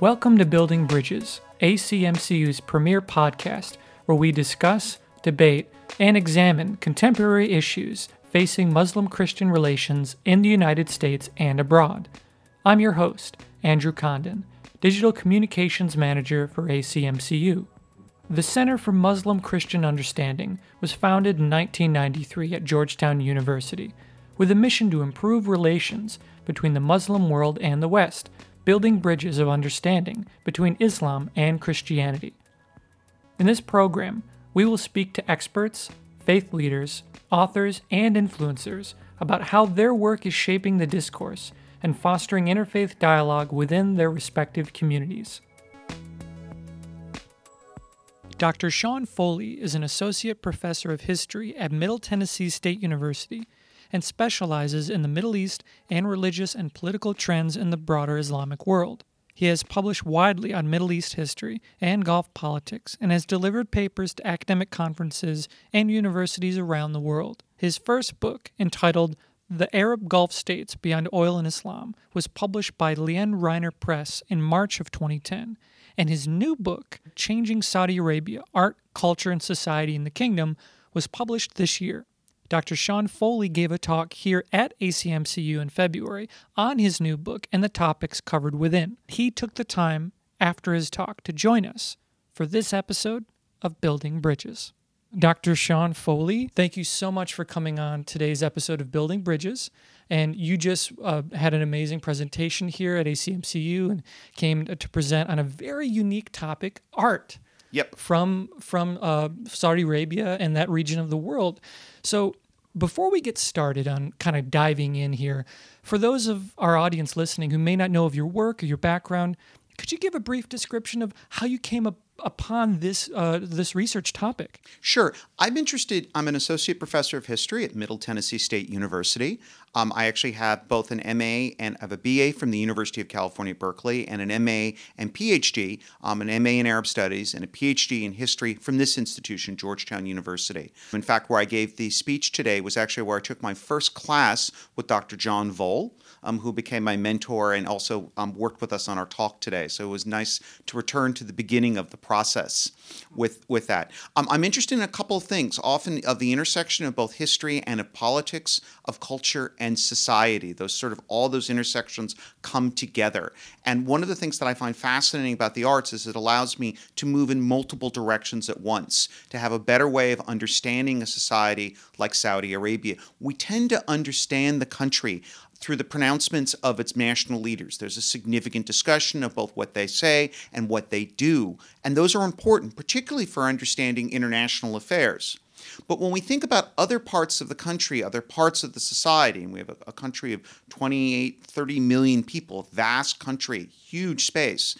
Welcome to Building Bridges, ACMCU's premier podcast where we discuss, debate, and examine contemporary issues facing Muslim Christian relations in the United States and abroad. I'm your host, Andrew Condon, Digital Communications Manager for ACMCU. The Center for Muslim Christian Understanding was founded in 1993 at Georgetown University with a mission to improve relations between the Muslim world and the West building bridges of understanding between Islam and Christianity. In this program, we will speak to experts, faith leaders, authors, and influencers about how their work is shaping the discourse and fostering interfaith dialogue within their respective communities. Dr. Sean Foley is an associate professor of history at Middle Tennessee State University and specializes in the Middle East and religious and political trends in the broader Islamic world. He has published widely on Middle East history and Gulf politics and has delivered papers to academic conferences and universities around the world. His first book, entitled The Arab Gulf States Beyond Oil and Islam, was published by Lynne Rienner Press in March of 2010. And his new book, Changing Saudi Arabia Art, Culture, and Society in the Kingdom, was published this year. Dr. Sean Foley gave a talk here at ACMCU in February on his new book and the topics covered within. He took the time after his talk to join us for this episode of Building Bridges. Dr. Sean Foley, thank you so much for coming on today's episode of Building Bridges. And you just uh, had an amazing presentation here at ACMCU and came to present on a very unique topic art. Yep. From from uh, Saudi Arabia and that region of the world. So before we get started on kind of diving in here, for those of our audience listening who may not know of your work or your background, could you give a brief description of how you came up upon this uh, this research topic? Sure. I'm interested. I'm an associate professor of history at Middle Tennessee State University. Um, I actually have both an MA and have a BA from the University of California, Berkeley, and an MA and PhD, um, an MA in Arab Studies and a PhD in History from this institution, Georgetown University. In fact, where I gave the speech today was actually where I took my first class with Dr. John Voll um, who became my mentor and also um, worked with us on our talk today. So it was nice to return to the beginning of the process with with that. Um, I'm interested in a couple of things, often of the intersection of both history and of politics, of culture and society. Those sort of all those intersections come together. And one of the things that I find fascinating about the arts is it allows me to move in multiple directions at once, to have a better way of understanding a society like Saudi Arabia. We tend to understand the country through the pronouncements of its national leaders. There's a significant discussion of both what they say and what they do. And those are important, particularly for understanding international affairs. But when we think about other parts of the country, other parts of the society, and we have a, a country of 28, 30 million people, vast country, huge space,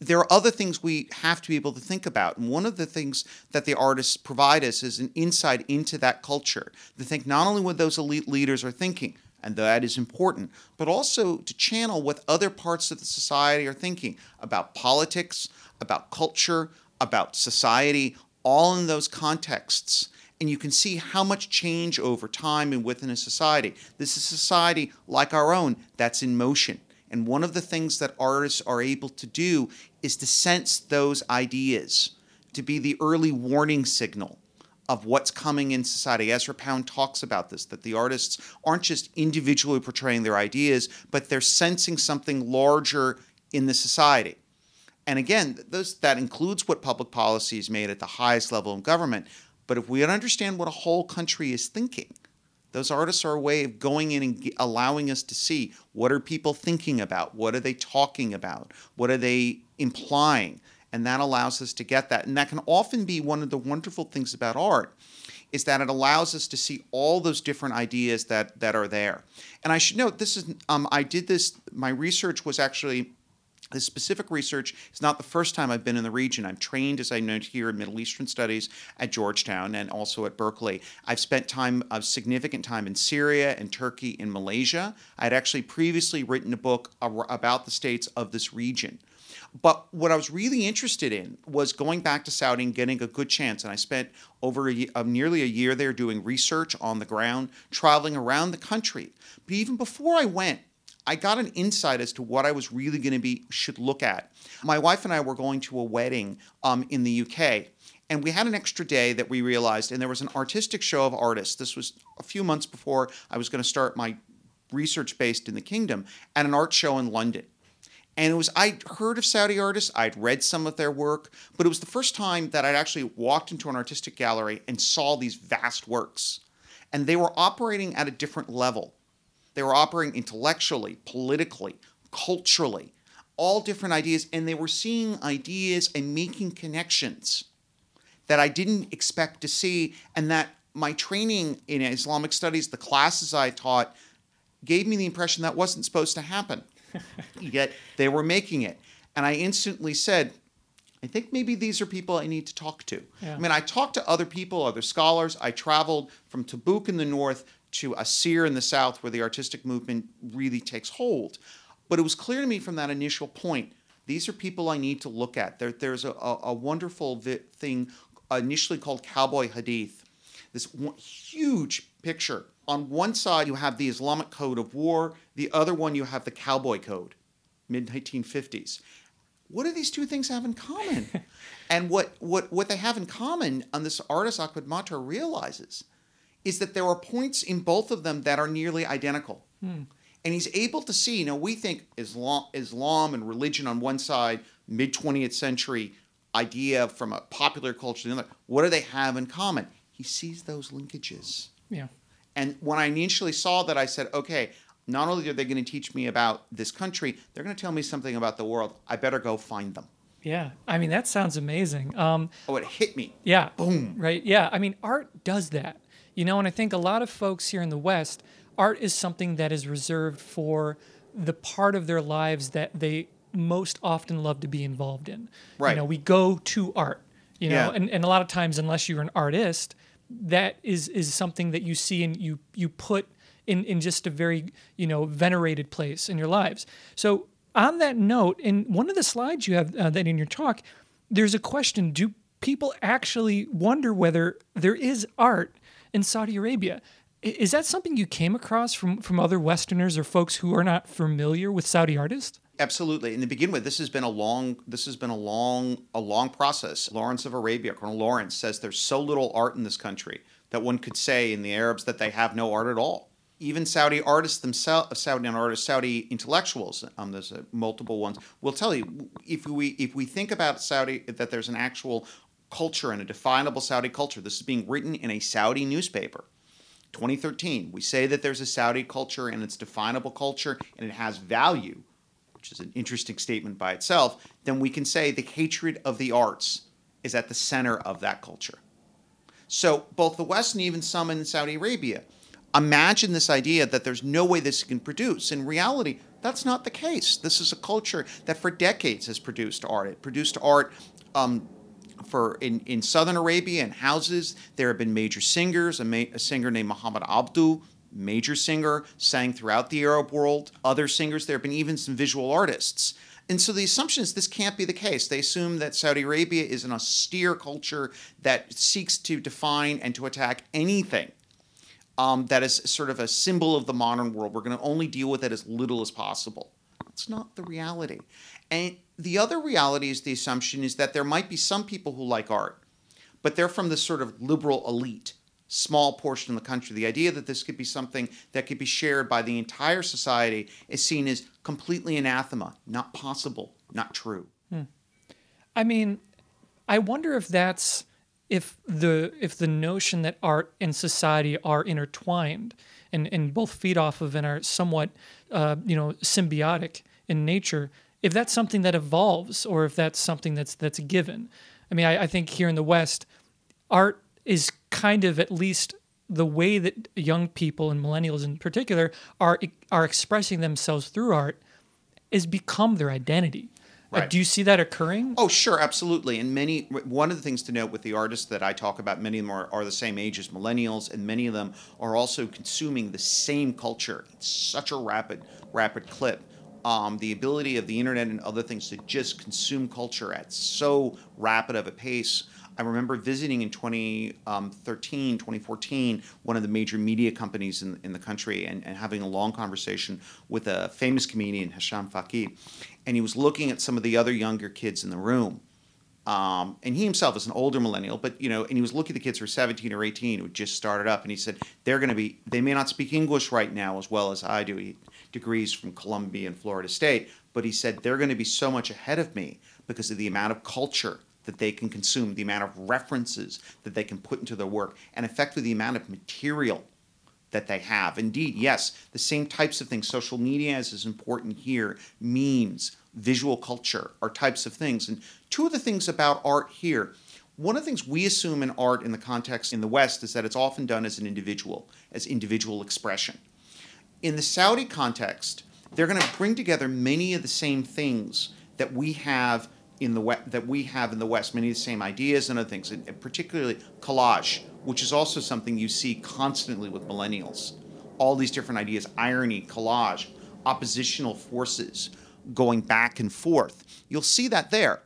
there are other things we have to be able to think about. And one of the things that the artists provide us is an insight into that culture to think not only what those elite leaders are thinking, and that is important, but also to channel what other parts of the society are thinking about politics, about culture, about society, all in those contexts. And you can see how much change over time and within a society. This is a society like our own that's in motion. And one of the things that artists are able to do is to sense those ideas, to be the early warning signal of what's coming in society. Ezra Pound talks about this that the artists aren't just individually portraying their ideas, but they're sensing something larger in the society. And again, those, that includes what public policy is made at the highest level of government. But if we understand what a whole country is thinking, those artists are a way of going in and allowing us to see what are people thinking about, what are they talking about, what are they implying, and that allows us to get that and that can often be one of the wonderful things about art is that it allows us to see all those different ideas that that are there and i should note this is um, i did this my research was actually this specific research is not the first time I've been in the region. I'm trained, as I noted here, in Middle Eastern Studies at Georgetown and also at Berkeley. I've spent time, of significant time in Syria and Turkey and Malaysia. I'd actually previously written a book about the states of this region. But what I was really interested in was going back to Saudi and getting a good chance. And I spent over a, uh, nearly a year there doing research on the ground, traveling around the country. But even before I went, I got an insight as to what I was really going to be should look at. My wife and I were going to a wedding um, in the UK, and we had an extra day that we realized, and there was an artistic show of artists. This was a few months before I was going to start my research based in the kingdom and an art show in London. And it was, I'd heard of Saudi artists, I'd read some of their work, but it was the first time that I'd actually walked into an artistic gallery and saw these vast works. And they were operating at a different level. They were operating intellectually, politically, culturally, all different ideas, and they were seeing ideas and making connections that I didn't expect to see, and that my training in Islamic studies, the classes I taught, gave me the impression that wasn't supposed to happen. Yet they were making it. And I instantly said, I think maybe these are people I need to talk to. Yeah. I mean, I talked to other people, other scholars. I traveled from Tabuk in the north to Asir in the south, where the artistic movement really takes hold. But it was clear to me from that initial point these are people I need to look at. There, there's a, a, a wonderful vi- thing initially called Cowboy Hadith, this one, huge picture. On one side, you have the Islamic Code of War, the other one, you have the Cowboy Code, mid 1950s. What do these two things have in common? and what, what, what they have in common, and this artist Ahmed Matar realizes, is that there are points in both of them that are nearly identical. Hmm. And he's able to see, you know, we think Islam, Islam and religion on one side, mid 20th century idea from a popular culture to the other. What do they have in common? He sees those linkages. Yeah. And when I initially saw that, I said, okay, not only are they going to teach me about this country, they're going to tell me something about the world. I better go find them. Yeah. I mean, that sounds amazing. Um, Oh, it hit me. Yeah. Boom. Right. Yeah. I mean, art does that. You know, and I think a lot of folks here in the West, art is something that is reserved for the part of their lives that they most often love to be involved in. Right. You know, we go to art. You know, Yeah. and, and a lot of times, unless you're an artist, that is is something that you see and you you put in in just a very you know venerated place in your lives. So on that note, in one of the slides you have uh, that in your talk, there's a question: Do people actually wonder whether there is art in Saudi Arabia? Is that something you came across from from other Westerners or folks who are not familiar with Saudi artists? Absolutely. And to begin with, this has been a long this has been a long a long process. Lawrence of Arabia, Colonel Lawrence says there's so little art in this country that one could say in the Arabs that they have no art at all. Even Saudi artists themselves, Saudi artists, Saudi intellectuals, um, there's uh, multiple ones, will tell you if we if we think about Saudi that there's an actual culture and a definable Saudi culture. This is being written in a Saudi newspaper. 2013, we say that there's a Saudi culture and it's definable culture and it has value which is an interesting statement by itself, then we can say the hatred of the arts is at the center of that culture. So both the West and even some in Saudi Arabia imagine this idea that there's no way this can produce. In reality, that's not the case. This is a culture that for decades has produced art. It produced art um, for in, in southern Arabia in houses. There have been major singers, a, ma- a singer named Muhammad Abdu, major singer, sang throughout the Arab world. Other singers, there have been even some visual artists. And so the assumption is this can't be the case. They assume that Saudi Arabia is an austere culture that seeks to define and to attack anything um, that is sort of a symbol of the modern world. We're going to only deal with it as little as possible. That's not the reality. And the other reality is the assumption is that there might be some people who like art, but they're from this sort of liberal elite, small portion of the country. The idea that this could be something that could be shared by the entire society is seen as completely anathema, not possible, not true. I mean, I wonder if that's if the if the notion that art and society are intertwined and, and both feed off of and are somewhat uh, you know symbiotic in nature, if that's something that evolves or if that's something that's that's given. I mean, I, I think here in the West, art is kind of at least the way that young people and millennials in particular are are expressing themselves through art is become their identity. Right. do you see that occurring? Oh, sure, absolutely. And many, one of the things to note with the artists that I talk about, many of them are, are the same age as millennials, and many of them are also consuming the same culture at such a rapid, rapid clip. Um, the ability of the internet and other things to just consume culture at so rapid of a pace, I remember visiting in 2013, 2014, one of the major media companies in, in the country and, and having a long conversation with a famous comedian, Hisham Faqih. And he was looking at some of the other younger kids in the room. Um, and he himself is an older millennial, but you know, and he was looking at the kids who were 17 or 18 who just started up, and he said they're going to be, they may not speak English right now as well as I do. He degrees from Columbia and Florida State, but he said they're going to be so much ahead of me because of the amount of culture that they can consume, the amount of references that they can put into their work, and effectively the amount of material that they have. Indeed, yes, the same types of things. Social media is important here, memes, visual culture are types of things. And two of the things about art here. One of the things we assume in art in the context in the West is that it's often done as an individual, as individual expression. In the Saudi context, they're going to bring together many of the same things that we have in the West, that we have in the West, many of the same ideas and other things, and particularly collage, which is also something you see constantly with millennials. All these different ideas, irony, collage, oppositional forces going back and forth. You'll see that there.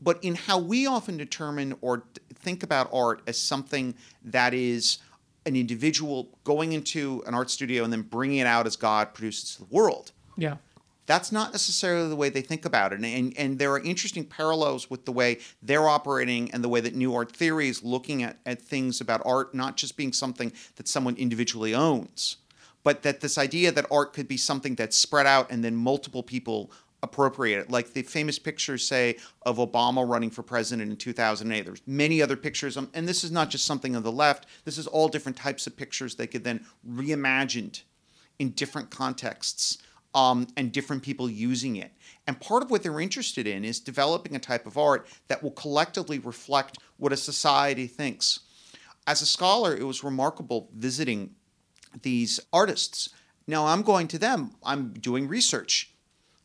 But in how we often determine or think about art as something that is an individual going into an art studio and then bringing it out as God produces the world. Yeah. That's not necessarily the way they think about it. And, and there are interesting parallels with the way they're operating and the way that New Art Theory is looking at, at things about art not just being something that someone individually owns, but that this idea that art could be something that's spread out and then multiple people appropriate it. Like the famous pictures, say, of Obama running for president in 2008. There's many other pictures, um, and this is not just something of the left. This is all different types of pictures that could then reimagined in different contexts um, and different people using it. And part of what they're interested in is developing a type of art that will collectively reflect what a society thinks. As a scholar, it was remarkable visiting these artists. Now I'm going to them, I'm doing research.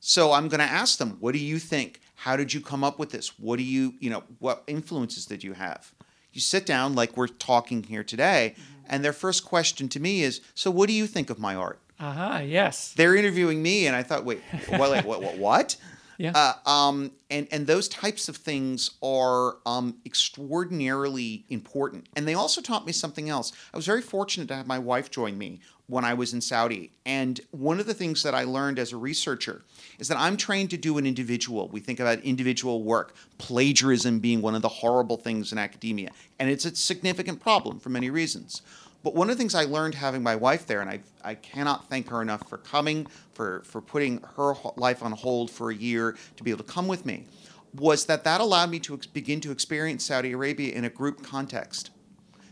So I'm going to ask them, what do you think? How did you come up with this? What do you, you know, what influences did you have? You sit down like we're talking here today, mm-hmm. and their first question to me is, so what do you think of my art? Aha, uh-huh, yes. They're interviewing me, and I thought, wait, what, what, what, what? Yeah. Uh, um, and and those types of things are um, extraordinarily important. And they also taught me something else. I was very fortunate to have my wife join me when I was in Saudi. And one of the things that I learned as a researcher is that I'm trained to do an individual. We think about individual work, plagiarism being one of the horrible things in academia, and it's a significant problem for many reasons. But one of the things I learned having my wife there, and I, I cannot thank her enough for coming, for, for putting her life on hold for a year to be able to come with me, was that that allowed me to ex- begin to experience Saudi Arabia in a group context,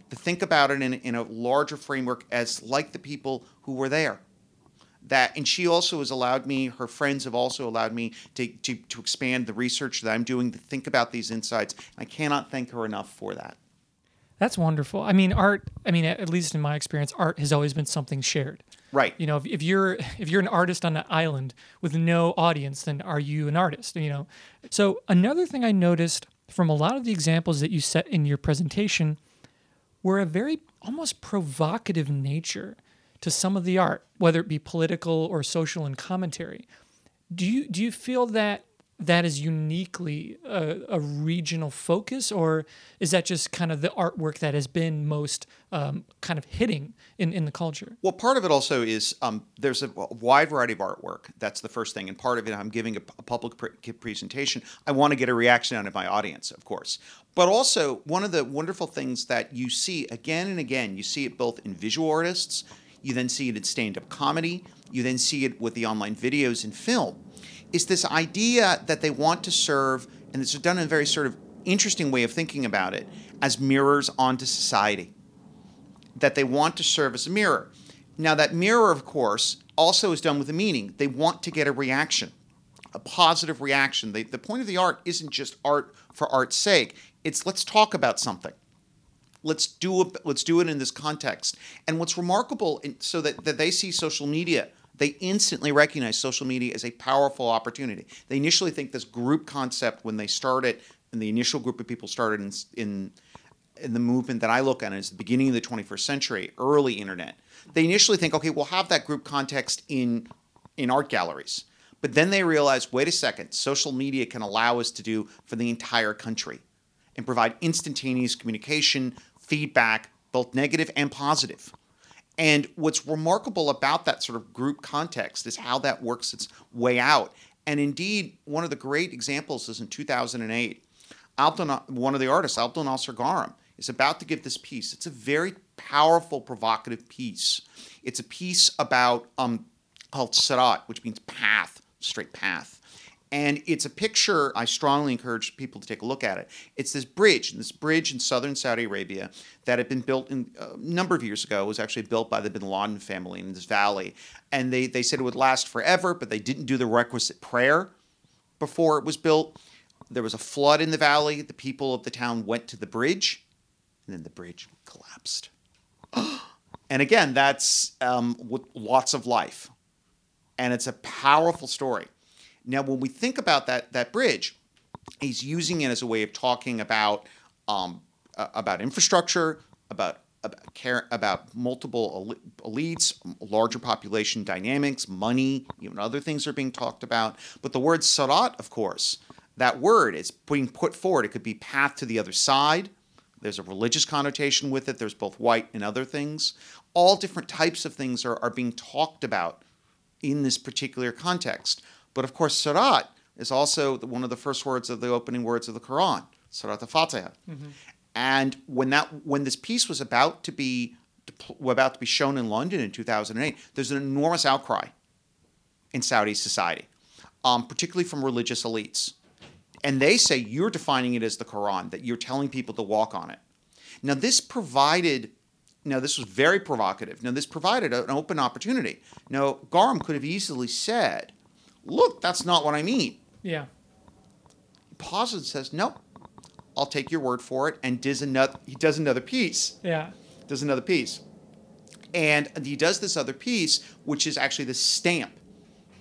to think about it in, in a larger framework as like the people who were there. That and she also has allowed me, her friends have also allowed me to, to, to expand the research that I'm doing to think about these insights. I cannot thank her enough for that. That's wonderful. I mean, art. I mean, at least in my experience, art has always been something shared. Right. You know, if, if you're if you're an artist on an island with no audience, then are you an artist? You know. So another thing I noticed from a lot of the examples that you set in your presentation were a very almost provocative nature to some of the art, whether it be political or social and commentary. Do you do you feel that that is uniquely a, a, regional focus, or is that just kind of the artwork that has been most um, kind of hitting in, in the culture? Well, part of it also is um, there's a wide variety of artwork. That's the first thing. And part of it, I'm giving a, a public pre- presentation. I want to get a reaction out of my audience, of course. But also, one of the wonderful things that you see again and again, you see it both in visual artists, you then see it in stand up comedy, you then see it with the online videos and film is this idea that they want to serve, and it's done in a very sort of interesting way of thinking about it, as mirrors onto society. That they want to serve as a mirror. Now, that mirror, of course, also is done with a meaning. They want to get a reaction, a positive reaction. They, the point of the art isn't just art for art's sake. It's let's talk about something. Let's do it. Let's do it in this context. And what's remarkable, in, so that, that they see social media they instantly recognize social media as a powerful opportunity. They initially think this group concept when they started, and the initial group of people started in, in, in the movement that I look at is the beginning of the 21st century, early internet. They initially think, okay, we'll have that group context in in art galleries. But then they realize, wait a second, social media can allow us to do for the entire country and provide instantaneous communication, feedback, both negative and positive. And what's remarkable about that sort of group context is how that works its way out. And indeed, one of the great examples is in 2008. Abdel, one of the artists, Abdel Nasser is about to give this piece. It's a very powerful, provocative piece. It's a piece about um, called Sarat, which means path, straight path. And it's a picture, I strongly encourage people to take a look at it. It's this bridge, this bridge in southern Saudi Arabia that had been built in, a number of years ago. It was actually built by the bin Laden family in this valley. And they, they said it would last forever, but they didn't do the requisite prayer before it was built. There was a flood in the valley. The people of the town went to the bridge, and then the bridge collapsed. and again, that's um, with lots of life. And it's a powerful story. Now, when we think about that that bridge, he's using it as a way of talking about um, about infrastructure, about about care about multiple elites, larger population dynamics, money, even other things are being talked about. But the word sarat, of course, that word is being put forward. It could be path to the other side. There's a religious connotation with it. There's both white and other things. All different types of things are, are being talked about in this particular context. But of course, Surat is also one of the first words of the opening words of the Quran, Surat al-Fatiha. Mm-hmm. And when that when this piece was about to be about to be shown in London in 2008, there's an enormous outcry in Saudi society, um, particularly from religious elites. And they say you're defining it as the Quran, that you're telling people to walk on it. Now, this provided, now, this was very provocative. Now, this provided an open opportunity. Now, Gharem could have easily said, look, that's not what I mean. Yeah. He pauses and says, no, I'll take your word for it. And does another, he does another piece. Yeah. Does another piece. And he does this other piece, which is actually the stamp.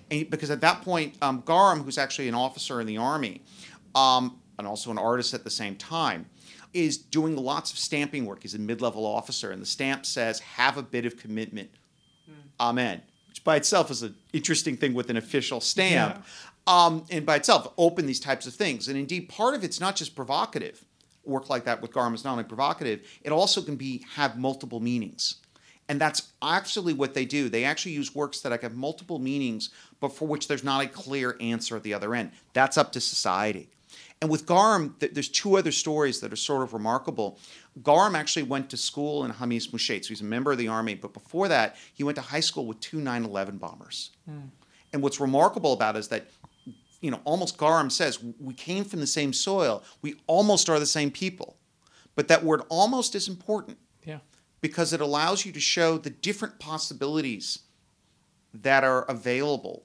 And because at that point, um, Gharem, who's actually an officer in the army, um, and also an artist at the same time, is doing lots of stamping work. He's a mid-level officer, and the stamp says, "Have a bit of commitment." Mm. Amen which by itself is an interesting thing with an official stamp. Yeah. Um, and by itself, open these types of things. And indeed, part of it's not just provocative. Work like that with Gharem is not only provocative; it also can be have multiple meanings. And that's actually what they do. They actually use works that have multiple meanings, but for which there's not a clear answer at the other end. That's up to society. And with Gharem, there's two other stories that are sort of remarkable. Gharem actually went to school in Khamis Mushait, so he's a member of the army. But before that, he went to high school with two 9/11 bombers. Mm. And what's remarkable about it is that, you know, almost Gharem says we came from the same soil. We almost are the same people. But that word "almost" is important. Yeah. Because it allows you to show the different possibilities that are available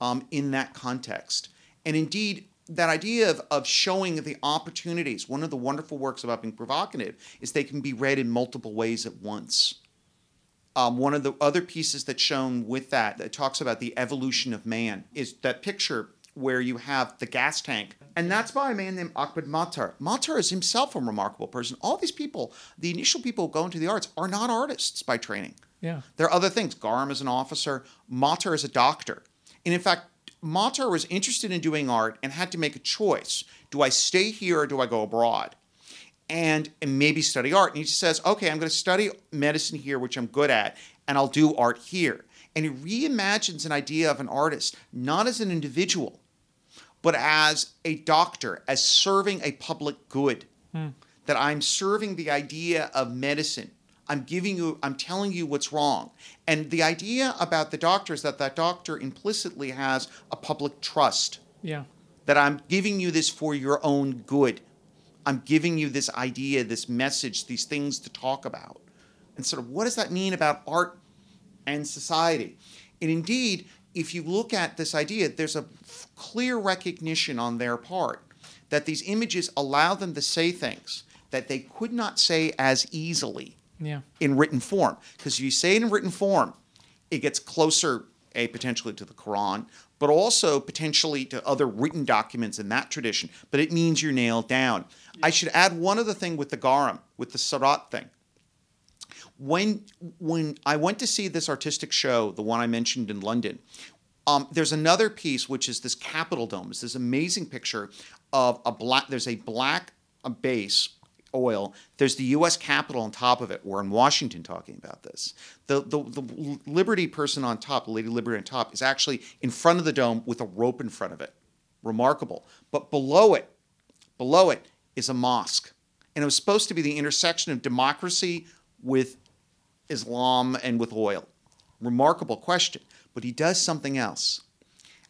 um, in that context. And indeed, that idea of, of showing the opportunities, one of the wonderful works about being provocative is they can be read in multiple ways at once. Um, one of the other pieces that's shown with that that talks about the evolution of man is that picture where you have the gas tank. And that's by a man named Ahmed Matar. Matar is himself a remarkable person. All these people, the initial people who go into the arts, are not artists by training. Yeah. There are other things. Gharem is an officer, Matar is a doctor. And in fact, Matar was interested in doing art and had to make a choice. Do I stay here or do I go abroad? And, and maybe study art. And he says, okay, I'm going to study medicine here, which I'm good at, and I'll do art here. And he reimagines an idea of an artist, not as an individual, but as a doctor, as serving a public good. Hmm. That I'm serving the idea of medicine I'm giving you, I'm telling you what's wrong. And the idea about the doctor is that that doctor implicitly has a public trust. Yeah. That I'm giving you this for your own good. I'm giving you this idea, this message, these things to talk about. And sort of what does that mean about art and society? And indeed, if you look at this idea, there's a clear recognition on their part that these images allow them to say things that they could not say as easily yeah. in written form. Because if you say it in written form, it gets closer, a potentially to the Quran, but also potentially to other written documents in that tradition. But it means you're nailed down. Yeah. I should add one other thing with the Gharem, with the Sarat thing. When when I went to see this artistic show, the one I mentioned in London, um, there's another piece which is this Capitol dome. It's this amazing picture of a black. There's a black a base oil. There's the U.S. Capitol on top of it. We're in Washington talking about this. The, the, the Liberty person on top, Lady Liberty on top, is actually in front of the dome with a rope in front of it. Remarkable. But below it, below it is a mosque. And it was supposed to be the intersection of democracy with Islam and with oil. Remarkable question. But he does something else.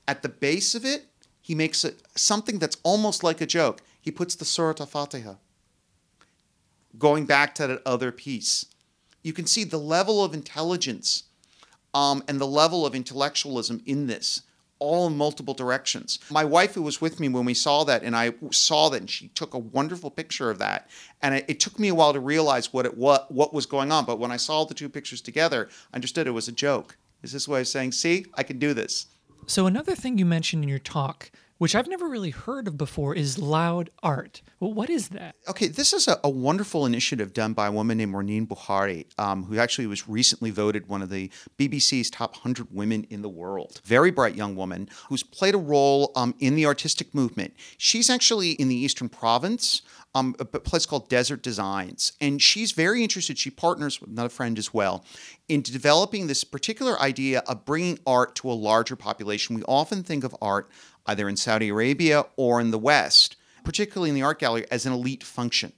At the base of it, he makes it something that's almost like a joke. He puts the Surat al-Fatiha going back to that other piece. You can see the level of intelligence um, and the level of intellectualism in this, all in multiple directions. My wife, who was with me when we saw that, and I saw that, and she took a wonderful picture of that. And it, it took me a while to realize what it what what was going on. But when I saw the two pictures together, I understood it was a joke. Is this way of saying, "See, I can do this." So another thing you mentioned in your talk which I've never really heard of before, is loud art. Well, what is that? Okay, this is a, a wonderful initiative done by a woman named Raneen Bukhari, um, who actually was recently voted one of the BBC's top 100 women in the world. Very bright young woman who's played a role um, in the artistic movement. She's actually in the Eastern Province, um, a place called Desert Designs, and she's very interested. She partners with another friend as well in developing this particular idea of bringing art to a larger population. We often think of art either in Saudi Arabia or in the West, particularly in the art gallery, as an elite function.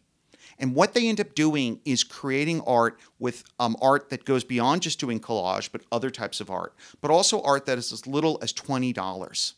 And what they end up doing is creating art with um, art that goes beyond just doing collage, but other types of art, but also art that is as little as $20.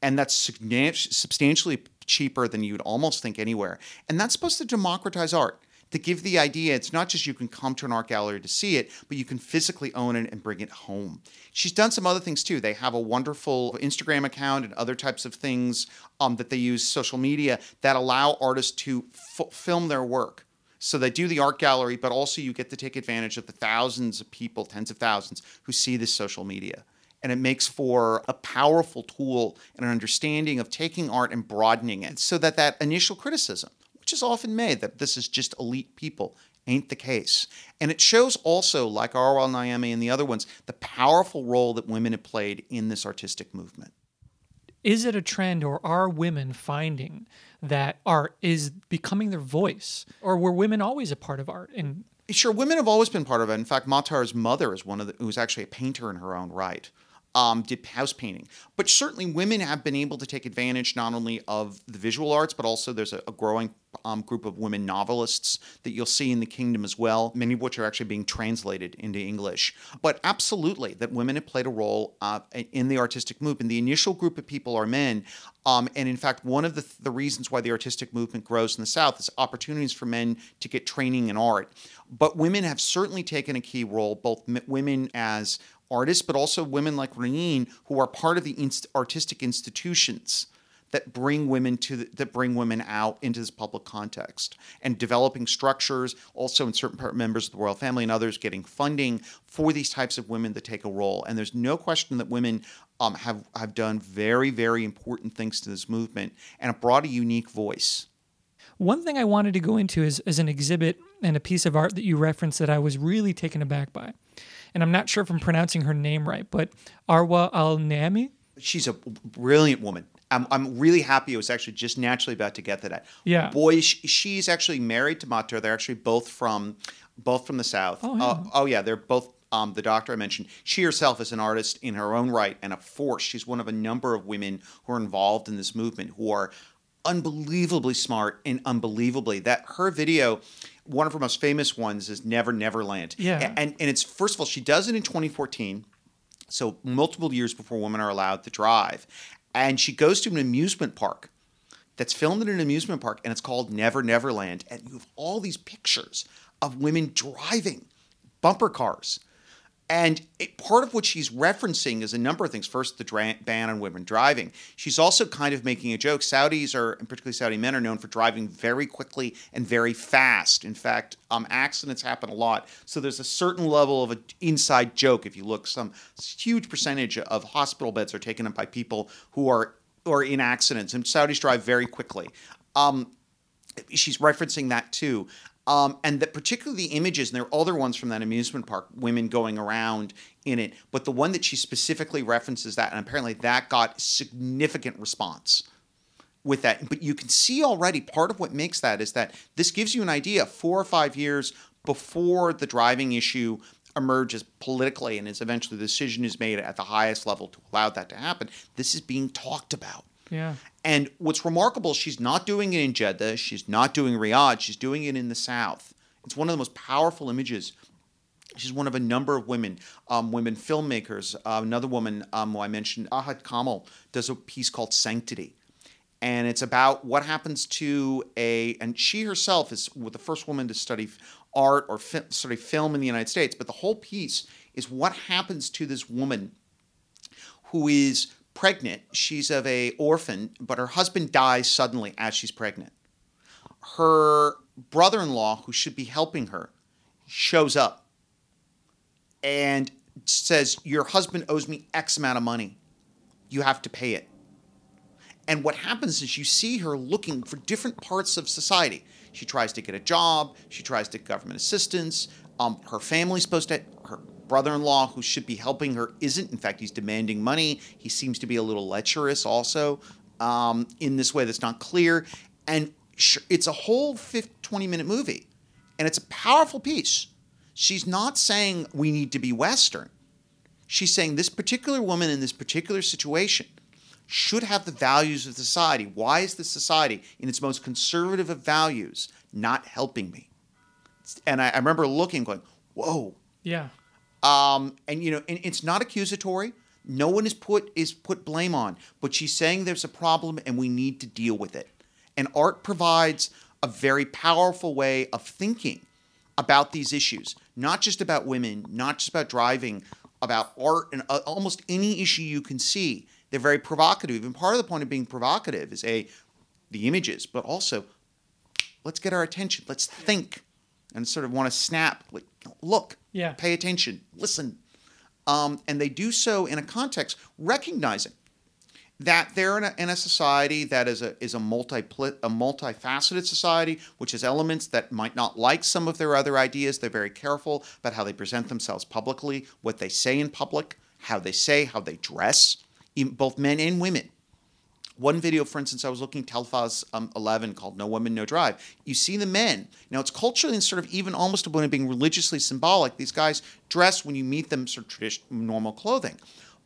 And that's substantially cheaper than you'd almost think anywhere. And that's supposed to democratize art to give the idea it's not just you can come to an art gallery to see it, but you can physically own it and bring it home. She's done some other things too. They have a wonderful Instagram account and other types of things um, that they use social media that allow artists to f- film their work. So they do the art gallery, but also you get to take advantage of the thousands of people, tens of thousands, who see this social media and it makes for a powerful tool and an understanding of taking art and broadening it so that that initial criticism which is often made that this is just elite people. Ain't the case. And it shows also, like Arwa Naimi and the other ones, the powerful role that women have played in this artistic movement. Is it a trend, or are women finding that art is becoming their voice? Or were women always a part of art? And Sure, women have always been part of it. In fact, Matar's mother is one of the, who's actually a painter in her own right um, did house painting. But certainly, women have been able to take advantage not only of the visual arts, but also there's a, a growing um, group of women novelists that you'll see in the kingdom as well, many of which are actually being translated into English. But absolutely, that women have played a role uh, in the artistic movement. The initial group of people are men. Um, and in fact, one of the, the reasons why the artistic movement grows in the South is opportunities for men to get training in art. But women have certainly taken a key role, both m- women as artists, but also women like Raneen who are part of the inst- artistic institutions that bring women to the, that bring women out into this public context and developing structures also in certain members of the royal family and others getting funding for these types of women that take a role. And there's no question that women um, have have done very very important things to this movement and brought a unique voice. One thing I wanted to go into is, is an exhibit and a piece of art that you referenced that I was really taken aback by and I'm not sure if I'm pronouncing her name right, but Arwa Al Nami. She's a brilliant woman. I'm, I'm really happy. I was actually just naturally about to get to that. Yeah. Boy, she's actually married to Matar. They're actually both from both from the South. Oh, yeah. Uh, oh, yeah. They're both um, the doctor I mentioned, she herself is an artist in her own right and a force. She's one of a number of women who are involved in this movement who are unbelievably smart and unbelievably that her video one of her most famous ones is Never Neverland. Yeah. And, and it's, first of all, she does it in 2014. So multiple years before women are allowed to drive. And she goes to an amusement park that's filmed in an amusement park and it's called Never never land And you have all these pictures of women driving bumper cars and it, part of what she's referencing is a number of things. First, the dra- ban on women driving. She's also kind of making a joke. Saudis are, and particularly Saudi men, are known for driving very quickly and very fast. In fact, um, accidents happen a lot. So there's a certain level of an inside joke. If you look, some huge percentage of hospital beds are taken up by people who are or in accidents, and Saudis drive very quickly. Um, she's referencing that too. Um, and that particularly the images, and there are other ones from that amusement park, women going around in it, but the one that she specifically references that, and apparently that got significant response. with that. But you can see already part of what makes that is that this gives you an idea four or five years before the driving issue emerges politically and is eventually the decision is made at the highest level to allow that to happen. This is being talked about. Yeah. And what's remarkable, she's not doing it in Jeddah, she's not doing Riyadh, she's doing it in the South. It's one of the most powerful images. She's one of a number of women, um, women filmmakers. Uh, another woman um, who I mentioned, Ahad Kamel, does a piece called Sanctity. And it's about what happens to a, and she herself is the first woman to study art or fi- study film in the United States. But the whole piece is what happens to this woman who is pregnant. She's of a orphan, but her husband dies suddenly as she's pregnant. Her brother-in-law, who should be helping her, shows up and says, "Your husband owes me X amount of money. You have to pay it." And what happens is you see her looking for different parts of society. She tries to get a job. She tries to get government assistance. Um, her family's supposed to. Her brother in law, who should be helping her, isn't. In fact, he's demanding money. He seems to be a little lecherous also um, in this way that's not clear. And it's a whole 50, 20 minute movie. And it's a powerful piece. She's not saying we need to be Western. She's saying this particular woman in this particular situation should have the values of society. Why is the society, in its most conservative of values, not helping me? And I, I remember looking, going, "Whoa." Yeah. Um, and you know, and it's not accusatory. No one is put is put blame on, but she's saying there's a problem and we need to deal with it. And art provides a very powerful way of thinking about these issues, not just about women, not just about driving, about art and uh, almost any issue you can see. They're very provocative. And part of the point of being provocative is a the images, but also let's get our attention. Let's think and sort of want to snap, like, look, yeah. pay attention, listen. Um, and they do so in a context recognizing that they're in a, in a society that is a is a multi a multifaceted society, which has elements that might not like some of their other ideas. They're very careful about how they present themselves publicly, what they say in public, how they say, how they dress, both men and women. One video, for instance, I was looking Telfaz um, 11 called "No Woman, No Drive." You see the men. Now it's culturally and sort of even almost a point of being religiously symbolic. These guys dress when you meet them sort of traditional normal clothing.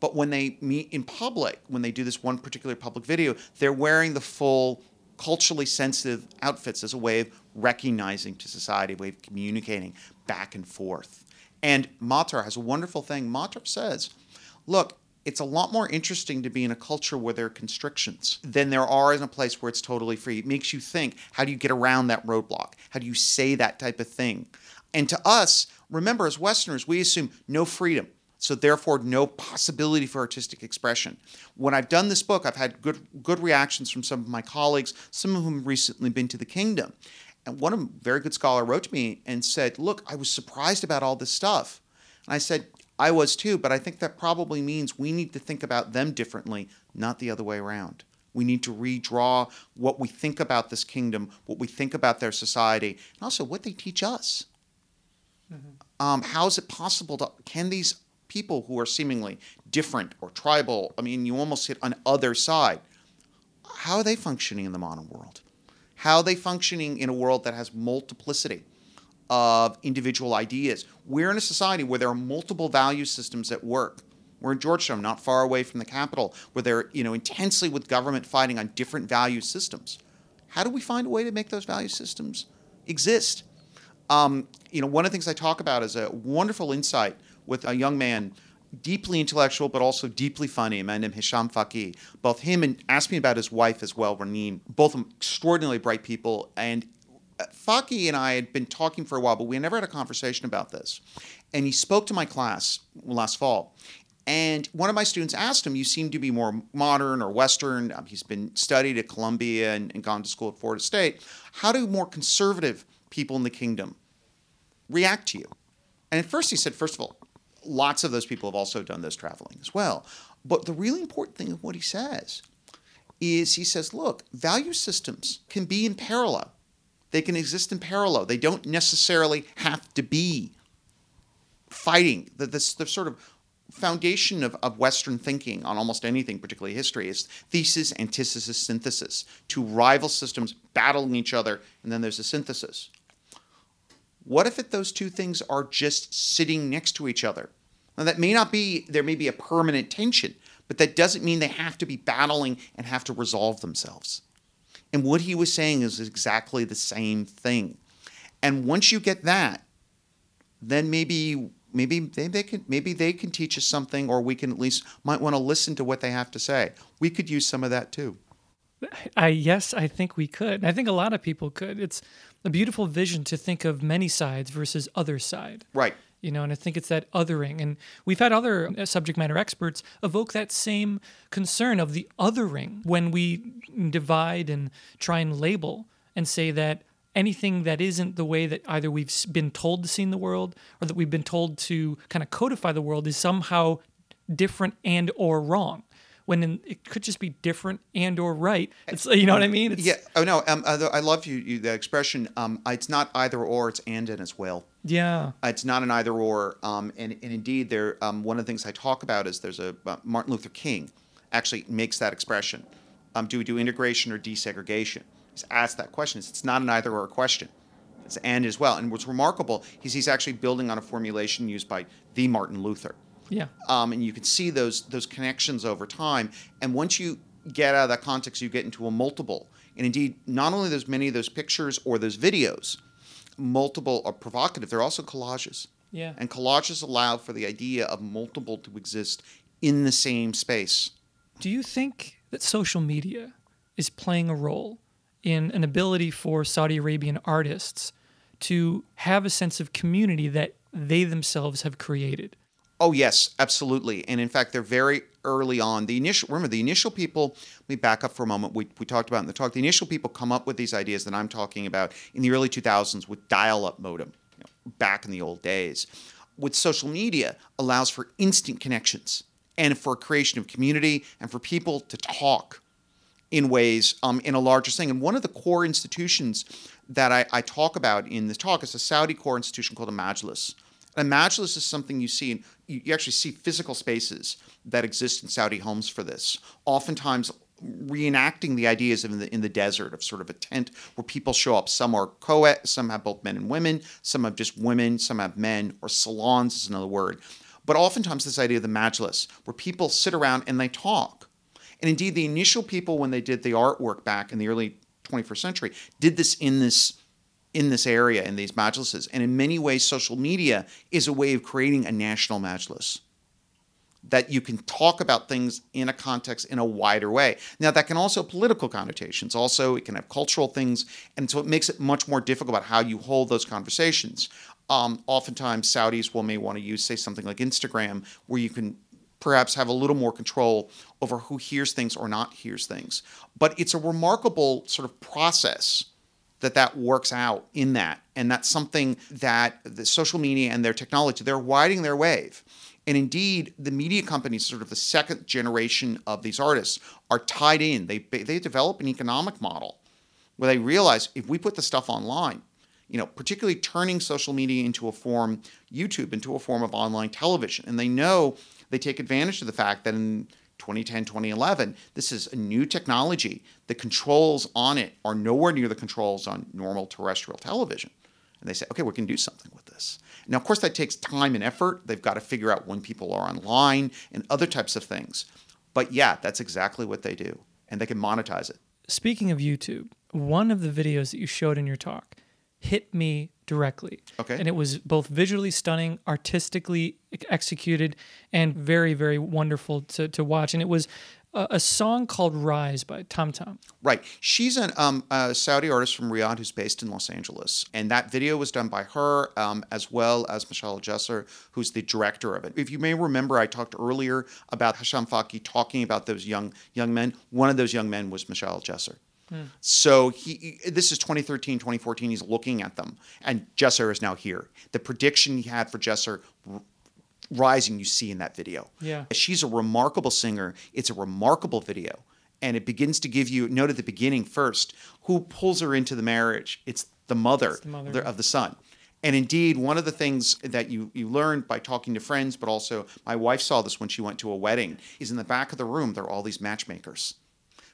But when they meet in public, when they do this one particular public video, they're wearing the full culturally sensitive outfits as a way of recognizing to society, a way of communicating back and forth. And Matar has a wonderful thing. Matar says, look, it's a lot more interesting to be in a culture where there are constrictions than there are in a place where it's totally free. It makes you think, how do you get around that roadblock? How do you say that type of thing? And to us, remember, as Westerners, we assume no freedom. So therefore, no possibility for artistic expression. When I've done this book, I've had good good reactions from some of my colleagues, some of whom have recently been to the kingdom. And one of them, very good scholar, wrote to me and said, Look, I was surprised about all this stuff. And I said, I was too, but I think that probably means we need to think about them differently, not the other way around. We need to redraw what we think about this kingdom, what we think about their society, and also what they teach us. Mm-hmm. Um, how is it possible to, can these people who are seemingly different or tribal. I mean, you almost hit on other side. How are they functioning in the modern world? How are they functioning in a world that has multiplicity of individual ideas? We're in a society where there are multiple value systems at work. We're in Georgetown, not far away from the capital, where they're you know intensely with government fighting on different value systems. How do we find a way to make those value systems exist? Um, you know, one of the things I talk about is a wonderful insight with a young man, deeply intellectual but also deeply funny, a man named Hisham Faqih. Both him and asked me about his wife as well, Raneen. Both extraordinarily bright people. And Faqih and I had been talking for a while, but we never had a conversation about this. And he spoke to my class last fall. And one of my students asked him, You seem to be more modern or Western. Um, he's been studied at Columbia and, and gone to school at Florida State. How do more conservative people in the kingdom react to you? And at first he said, First of all, lots of those people have also done this traveling as well. But the really important thing of what he says is he says, look, value systems can be in parallel. They can exist in parallel. They don't necessarily have to be fighting. The, the, sort of foundation of, of Western thinking on almost anything, particularly history, is thesis, antithesis, synthesis. Two rival systems battling each other, and then there's a synthesis. What if it, those two things are just sitting next to each other? Now, that may not be, there may be a permanent tension, but that doesn't mean they have to be battling and have to resolve themselves. And what he was saying is exactly the same thing. And once you get that, then maybe maybe they, they can maybe they can teach us something or we can at least might want to listen to what they have to say we could use some of that too I yes, I think we could. I think a lot of people could. It's a beautiful vision to think of many sides versus other side. right You know, and I think it's that othering. And we've had other uh, subject matter experts evoke that same concern of the othering when we divide and try and label and say that anything that isn't the way that either we've been told to see in the world or that we've been told to kind of codify the world is somehow different and or wrong when in, it could just be different and or right it's you know what i mean it's, yeah oh no um, i love you, you the expression um, it's not either or it's and and as well yeah It's not an either or. Um, and, and indeed, there um, one of the things I talk about is there's a uh, Martin Luther King actually makes that expression. Um, do we do integration or desegregation? He's asked that question. It's, it's not an either or question. It's and as well. And what's remarkable is he's actually building on a formulation used by the Martin Luther. Yeah Um, and you can see those those connections over time. And once you get out of that context, you get into a multiple. And indeed, not only those many of those pictures or those videos, multiple are provocative. They're also collages. yeah And collages allow for the idea of multiple to exist in the same space. Do you think that social media is playing a role in an ability for Saudi Arabian artists to have a sense of community that they themselves have created? Oh yes, absolutely. And in fact, they're very early on. The initial remember the initial people. Let me back up for a moment. We, we talked about in the talk. The initial people come up with these ideas that I'm talking about in the early 2000s with dial-up modem, you know, back in the old days. With social media, allows for instant connections and for creation of community and for people to talk in ways um, in a larger thing. And one of the core institutions that I, I talk about in this talk is a Saudi core institution called a Majlis. A Majlis is something you see, in, you, actually see physical spaces that exist in Saudi homes for this. Oftentimes reenacting the ideas of in the, in the desert of sort of a tent where people show up. Some are co-ed, some have both men and women, some have just women, some have men, or salons is another word. But oftentimes this idea of the Majlis, where people sit around and they talk. And indeed, the initial people, when they did the artwork back in the early 21st century, did this in this in this area in these majlises. And in many ways, social media is a way of creating a national majlis that you can talk about things in a context in a wider way. Now, that can also have political connotations. Also, it can have cultural things, and so it makes it much more difficult about how you hold those conversations. Um, oftentimes, Saudis will may want to use, say, something like Instagram, where you can perhaps have a little more control over who hears things or not hears things. But it's a remarkable sort of process that that works out in that, and that's something that the social media and their technology they're riding their wave. And indeed, the media companies, sort of the second generation of these artists, are tied in. They they develop an economic model where they realize if we put the stuff online, you know, particularly turning social media into a form, YouTube into a form of online television, and they know they take advantage of the fact that in 2010, 2011, this is a new technology. The controls on it are nowhere near the controls on normal terrestrial television. And they say, okay, we can do something with this. Now, of course, that takes time and effort. They've got to figure out when people are online and other types of things. But yeah, that's exactly what they do. And they can monetize it. Speaking of YouTube, one of the videos that you showed in your talk hit me directly. Okay. And it was both visually stunning, artistically executed, and very, very wonderful to, to watch. And it was a, a song called Rise by Tamtam. Right. She's an, um, a Saudi artist from Riyadh who's based in Los Angeles. And that video was done by her, um, as well as Michelle Jesser, who's the director of it. If you may remember, I talked earlier about Hisham Fageeh talking about those young young men. One of those young men was Michelle Jesser. So he, this is 2013, 2014. He's looking at them, and Jesser is now here. The prediction he had for Jesser rising, you see in that video. Yeah. she's a remarkable singer. It's a remarkable video, and it begins to give you note at the beginning first who pulls her into the marriage. It's the mother, the mother, of the- son. And indeed, one of the things that you, you learn by talking to friends, but also my wife saw this when she went to a wedding, is in the back of the room, there are all these matchmakers.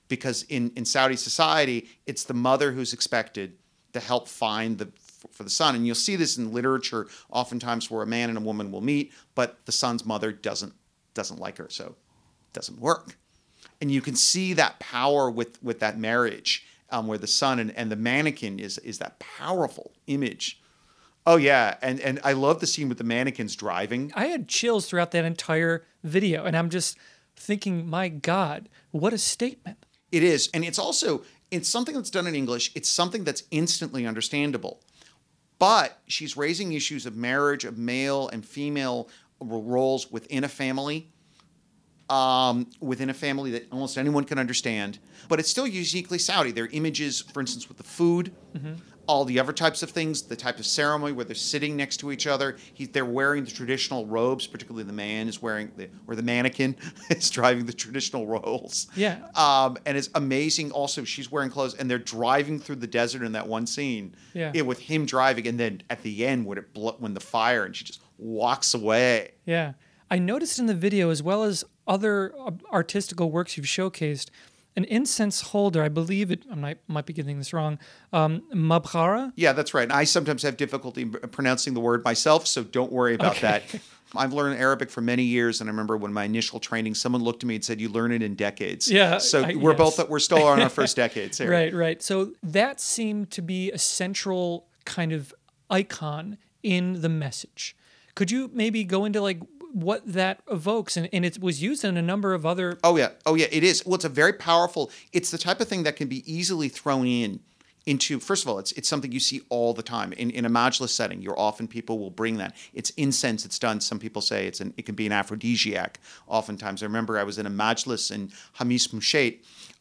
Because in, in Saudi society, it's the mother who's expected to help find the for the son. And you'll see this in literature oftentimes where a man and a woman will meet, but the son's mother doesn't doesn't like her, so it doesn't work. And you can see that power with with that marriage, um, where the son and, and the mannequin is is that powerful image. Oh yeah, and and I love the scene with the mannequins driving. I had chills throughout that entire video, and I'm just thinking, my God, what a statement! It is, and it's also it's something that's done in English. It's something that's instantly understandable. But she's raising issues of marriage, of male and female roles within a family, um, within a family that almost anyone can understand. But it's still uniquely Saudi. There are images, for instance, with the food, mm-hmm. All the other types of things, the type of ceremony where they're sitting next to each other. He, they're wearing the traditional robes, particularly the man is wearing, the, or the mannequin is driving the traditional roles. Yeah. Um, and it's amazing. Also, she's wearing clothes, and they're driving through the desert in that one scene. Yeah. yeah with him driving, and then at the end, when it when the fire, and she just walks away. Yeah. I noticed in the video, as well as other uh, artistical works you've showcased, an incense holder. I believe it. I might, might be getting this wrong. Um, mabkhara. Yeah, that's right. I sometimes have difficulty pronouncing the word myself, so don't worry about okay. that. I've learned Arabic for many years, and I remember when my initial training, someone looked at me and said, "You learn it in decades." Yeah. So I, we're yes. both we're still on our first decades here. right, right. So that seemed to be a central kind of icon in the message. Could you maybe go into like what that evokes and, and it was used in a number of other oh yeah. Oh yeah it is. Well it's a very powerful it's the type of thing that can be easily thrown in into first of all it's it's something you see all the time. In, in a majlis setting you're often people will bring that. It's incense it's done some people say it's an it can be an aphrodisiac oftentimes. I remember i was in a majlis in Khamis Mushait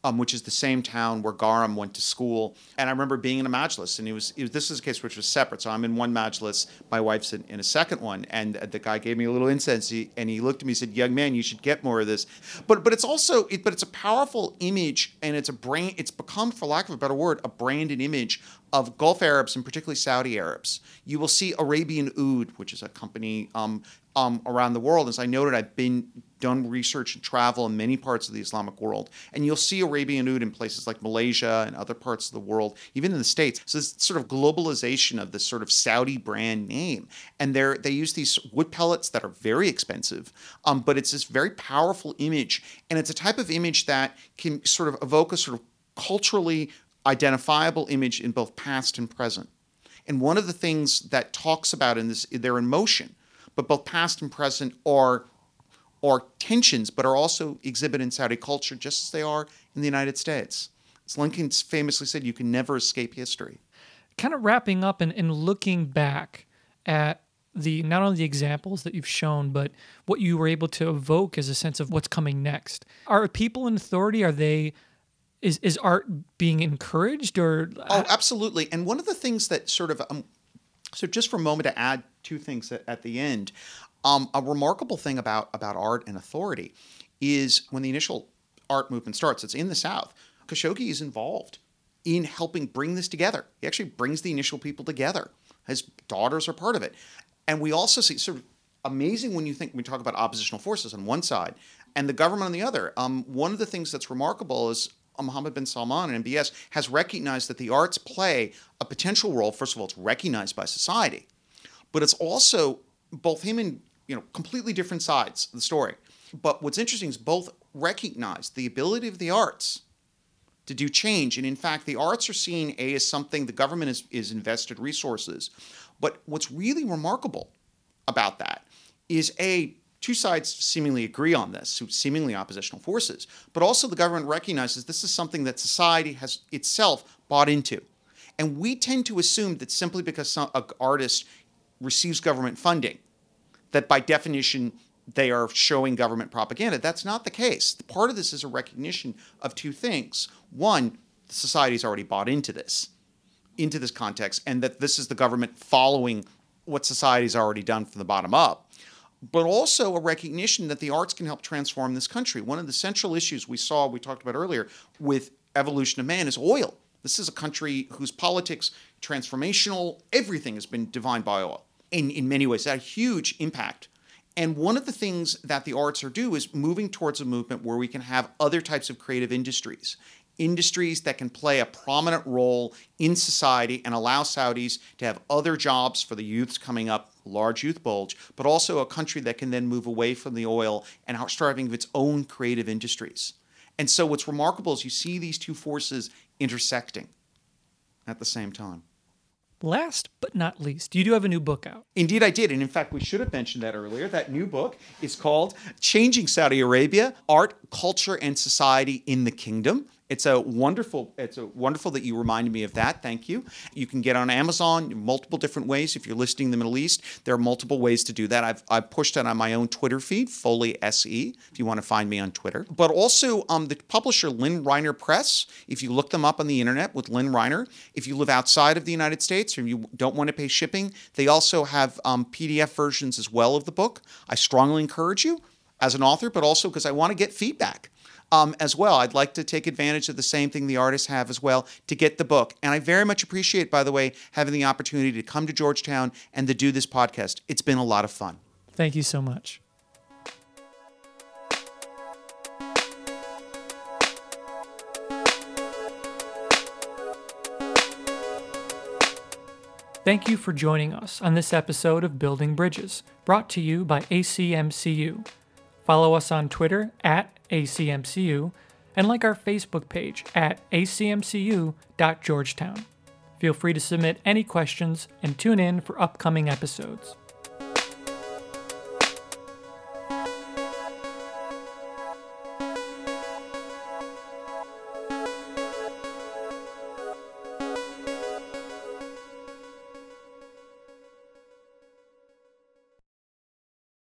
um, which is the same town where Gharem went to school. And I remember being in a majlis, and it was, was this is a case which was separate. So I'm in one majlis, my wife's in, in a second one, and the guy gave me a little incense, he, and he looked at me and said, "Young man, you should get more of this." But but it's also it, but it's a powerful image, and it's a brand. It's become, for lack of a better word, a branded image of Gulf Arabs and particularly Saudi Arabs. You will see Arabian Oud, which is a company um, um, around the world. As I noted, I've been done research and travel in many parts of the Islamic world, and you'll see Arabian oud in places like Malaysia and other parts of the world, even in the states. So this sort of globalization of this sort of Saudi brand name, and they they use these wood pellets that are very expensive, um, but it's this very powerful image, and it's a type of image that can sort of evoke a sort of culturally identifiable image in both past and present. And one of the things that talks about in this, they're in motion, but both past and present are are tensions, but are also exhibited in Saudi culture just as they are in the United States. As Lincoln famously said, you can never escape history. Kind of wrapping up and, and looking back at the not only the examples that you've shown, but what you were able to evoke as a sense of what's coming next. Are people in authority? Are they is is art being encouraged or oh absolutely and one of the things that sort of um, so just for a moment to add two things at, at the end. Um, a remarkable thing about about art and authority is when the initial art movement starts it's in the south khashoggi is involved in helping bring this together. He actually brings the initial people together. His daughters are part of it. And we also see sort of amazing when you think we talk about oppositional forces on one side and the government on the other. Um, one of the things that's remarkable is Mohammed bin Salman and MBS has recognized that the arts play a potential role. First of all, it's recognized by society, but it's also both him and you know completely different sides of the story. But what's interesting is both recognize the ability of the arts to do change, and in fact, the arts are seen a as something the government is, is invested resources. But what's really remarkable about that is a two sides seemingly agree on this, seemingly oppositional forces, but also the government recognizes this is something that society has itself bought into. And we tend to assume that simply because some, an artist receives government funding, that by definition they are showing government propaganda. That's not the case. Part of this is a recognition of two things. One, society's already bought into this, into this context, and that this is the government following what society's already done from the bottom up but also a recognition that the arts can help transform this country. One of the central issues we saw, we talked about earlier, with evolution of man is oil. This is a country whose politics, transformational, everything has been defined by oil. In, in many ways, had a huge impact. And one of the things that the arts are do is moving towards a movement where we can have other types of creative industries industries that can play a prominent role in society and allow Saudis to have other jobs for the youths coming up, large youth bulge, but also a country that can then move away from the oil and start having its own creative industries. And so what's remarkable is you see these two forces intersecting at the same time. Last but not least, you do have a new book out. Indeed, I did. And in fact, we should have mentioned that earlier. That new book is called Changing Saudi Arabia Art, Culture, and Society in the Kingdom. It's a wonderful. It's a wonderful that you reminded me of that. Thank you. You can get on Amazon multiple different ways. If you're listing the Middle East, there are multiple ways to do that. I've I've pushed it on my own Twitter feed, Foley Se. If you want to find me on Twitter, but also um, the publisher Lynne Rienner Press. If you look them up on the internet with Lynne Rienner, if you live outside of the United States or you don't want to pay shipping, they also have um, PDF versions as well of the book. I strongly encourage you as an author, but also because I want to get feedback um, as well. I'd like to take advantage of the same thing the artists have as well to get the book. And I very much appreciate, by the way, having the opportunity to come to Georgetown and to do this podcast. It's been a lot of fun. Thank you so much. Thank you for joining us on this episode of Building Bridges, brought to you by ACMCU. Follow us on Twitter at ACMCU and like our Facebook page at acmcu.georgetown. Feel free to submit any questions and tune in for upcoming episodes.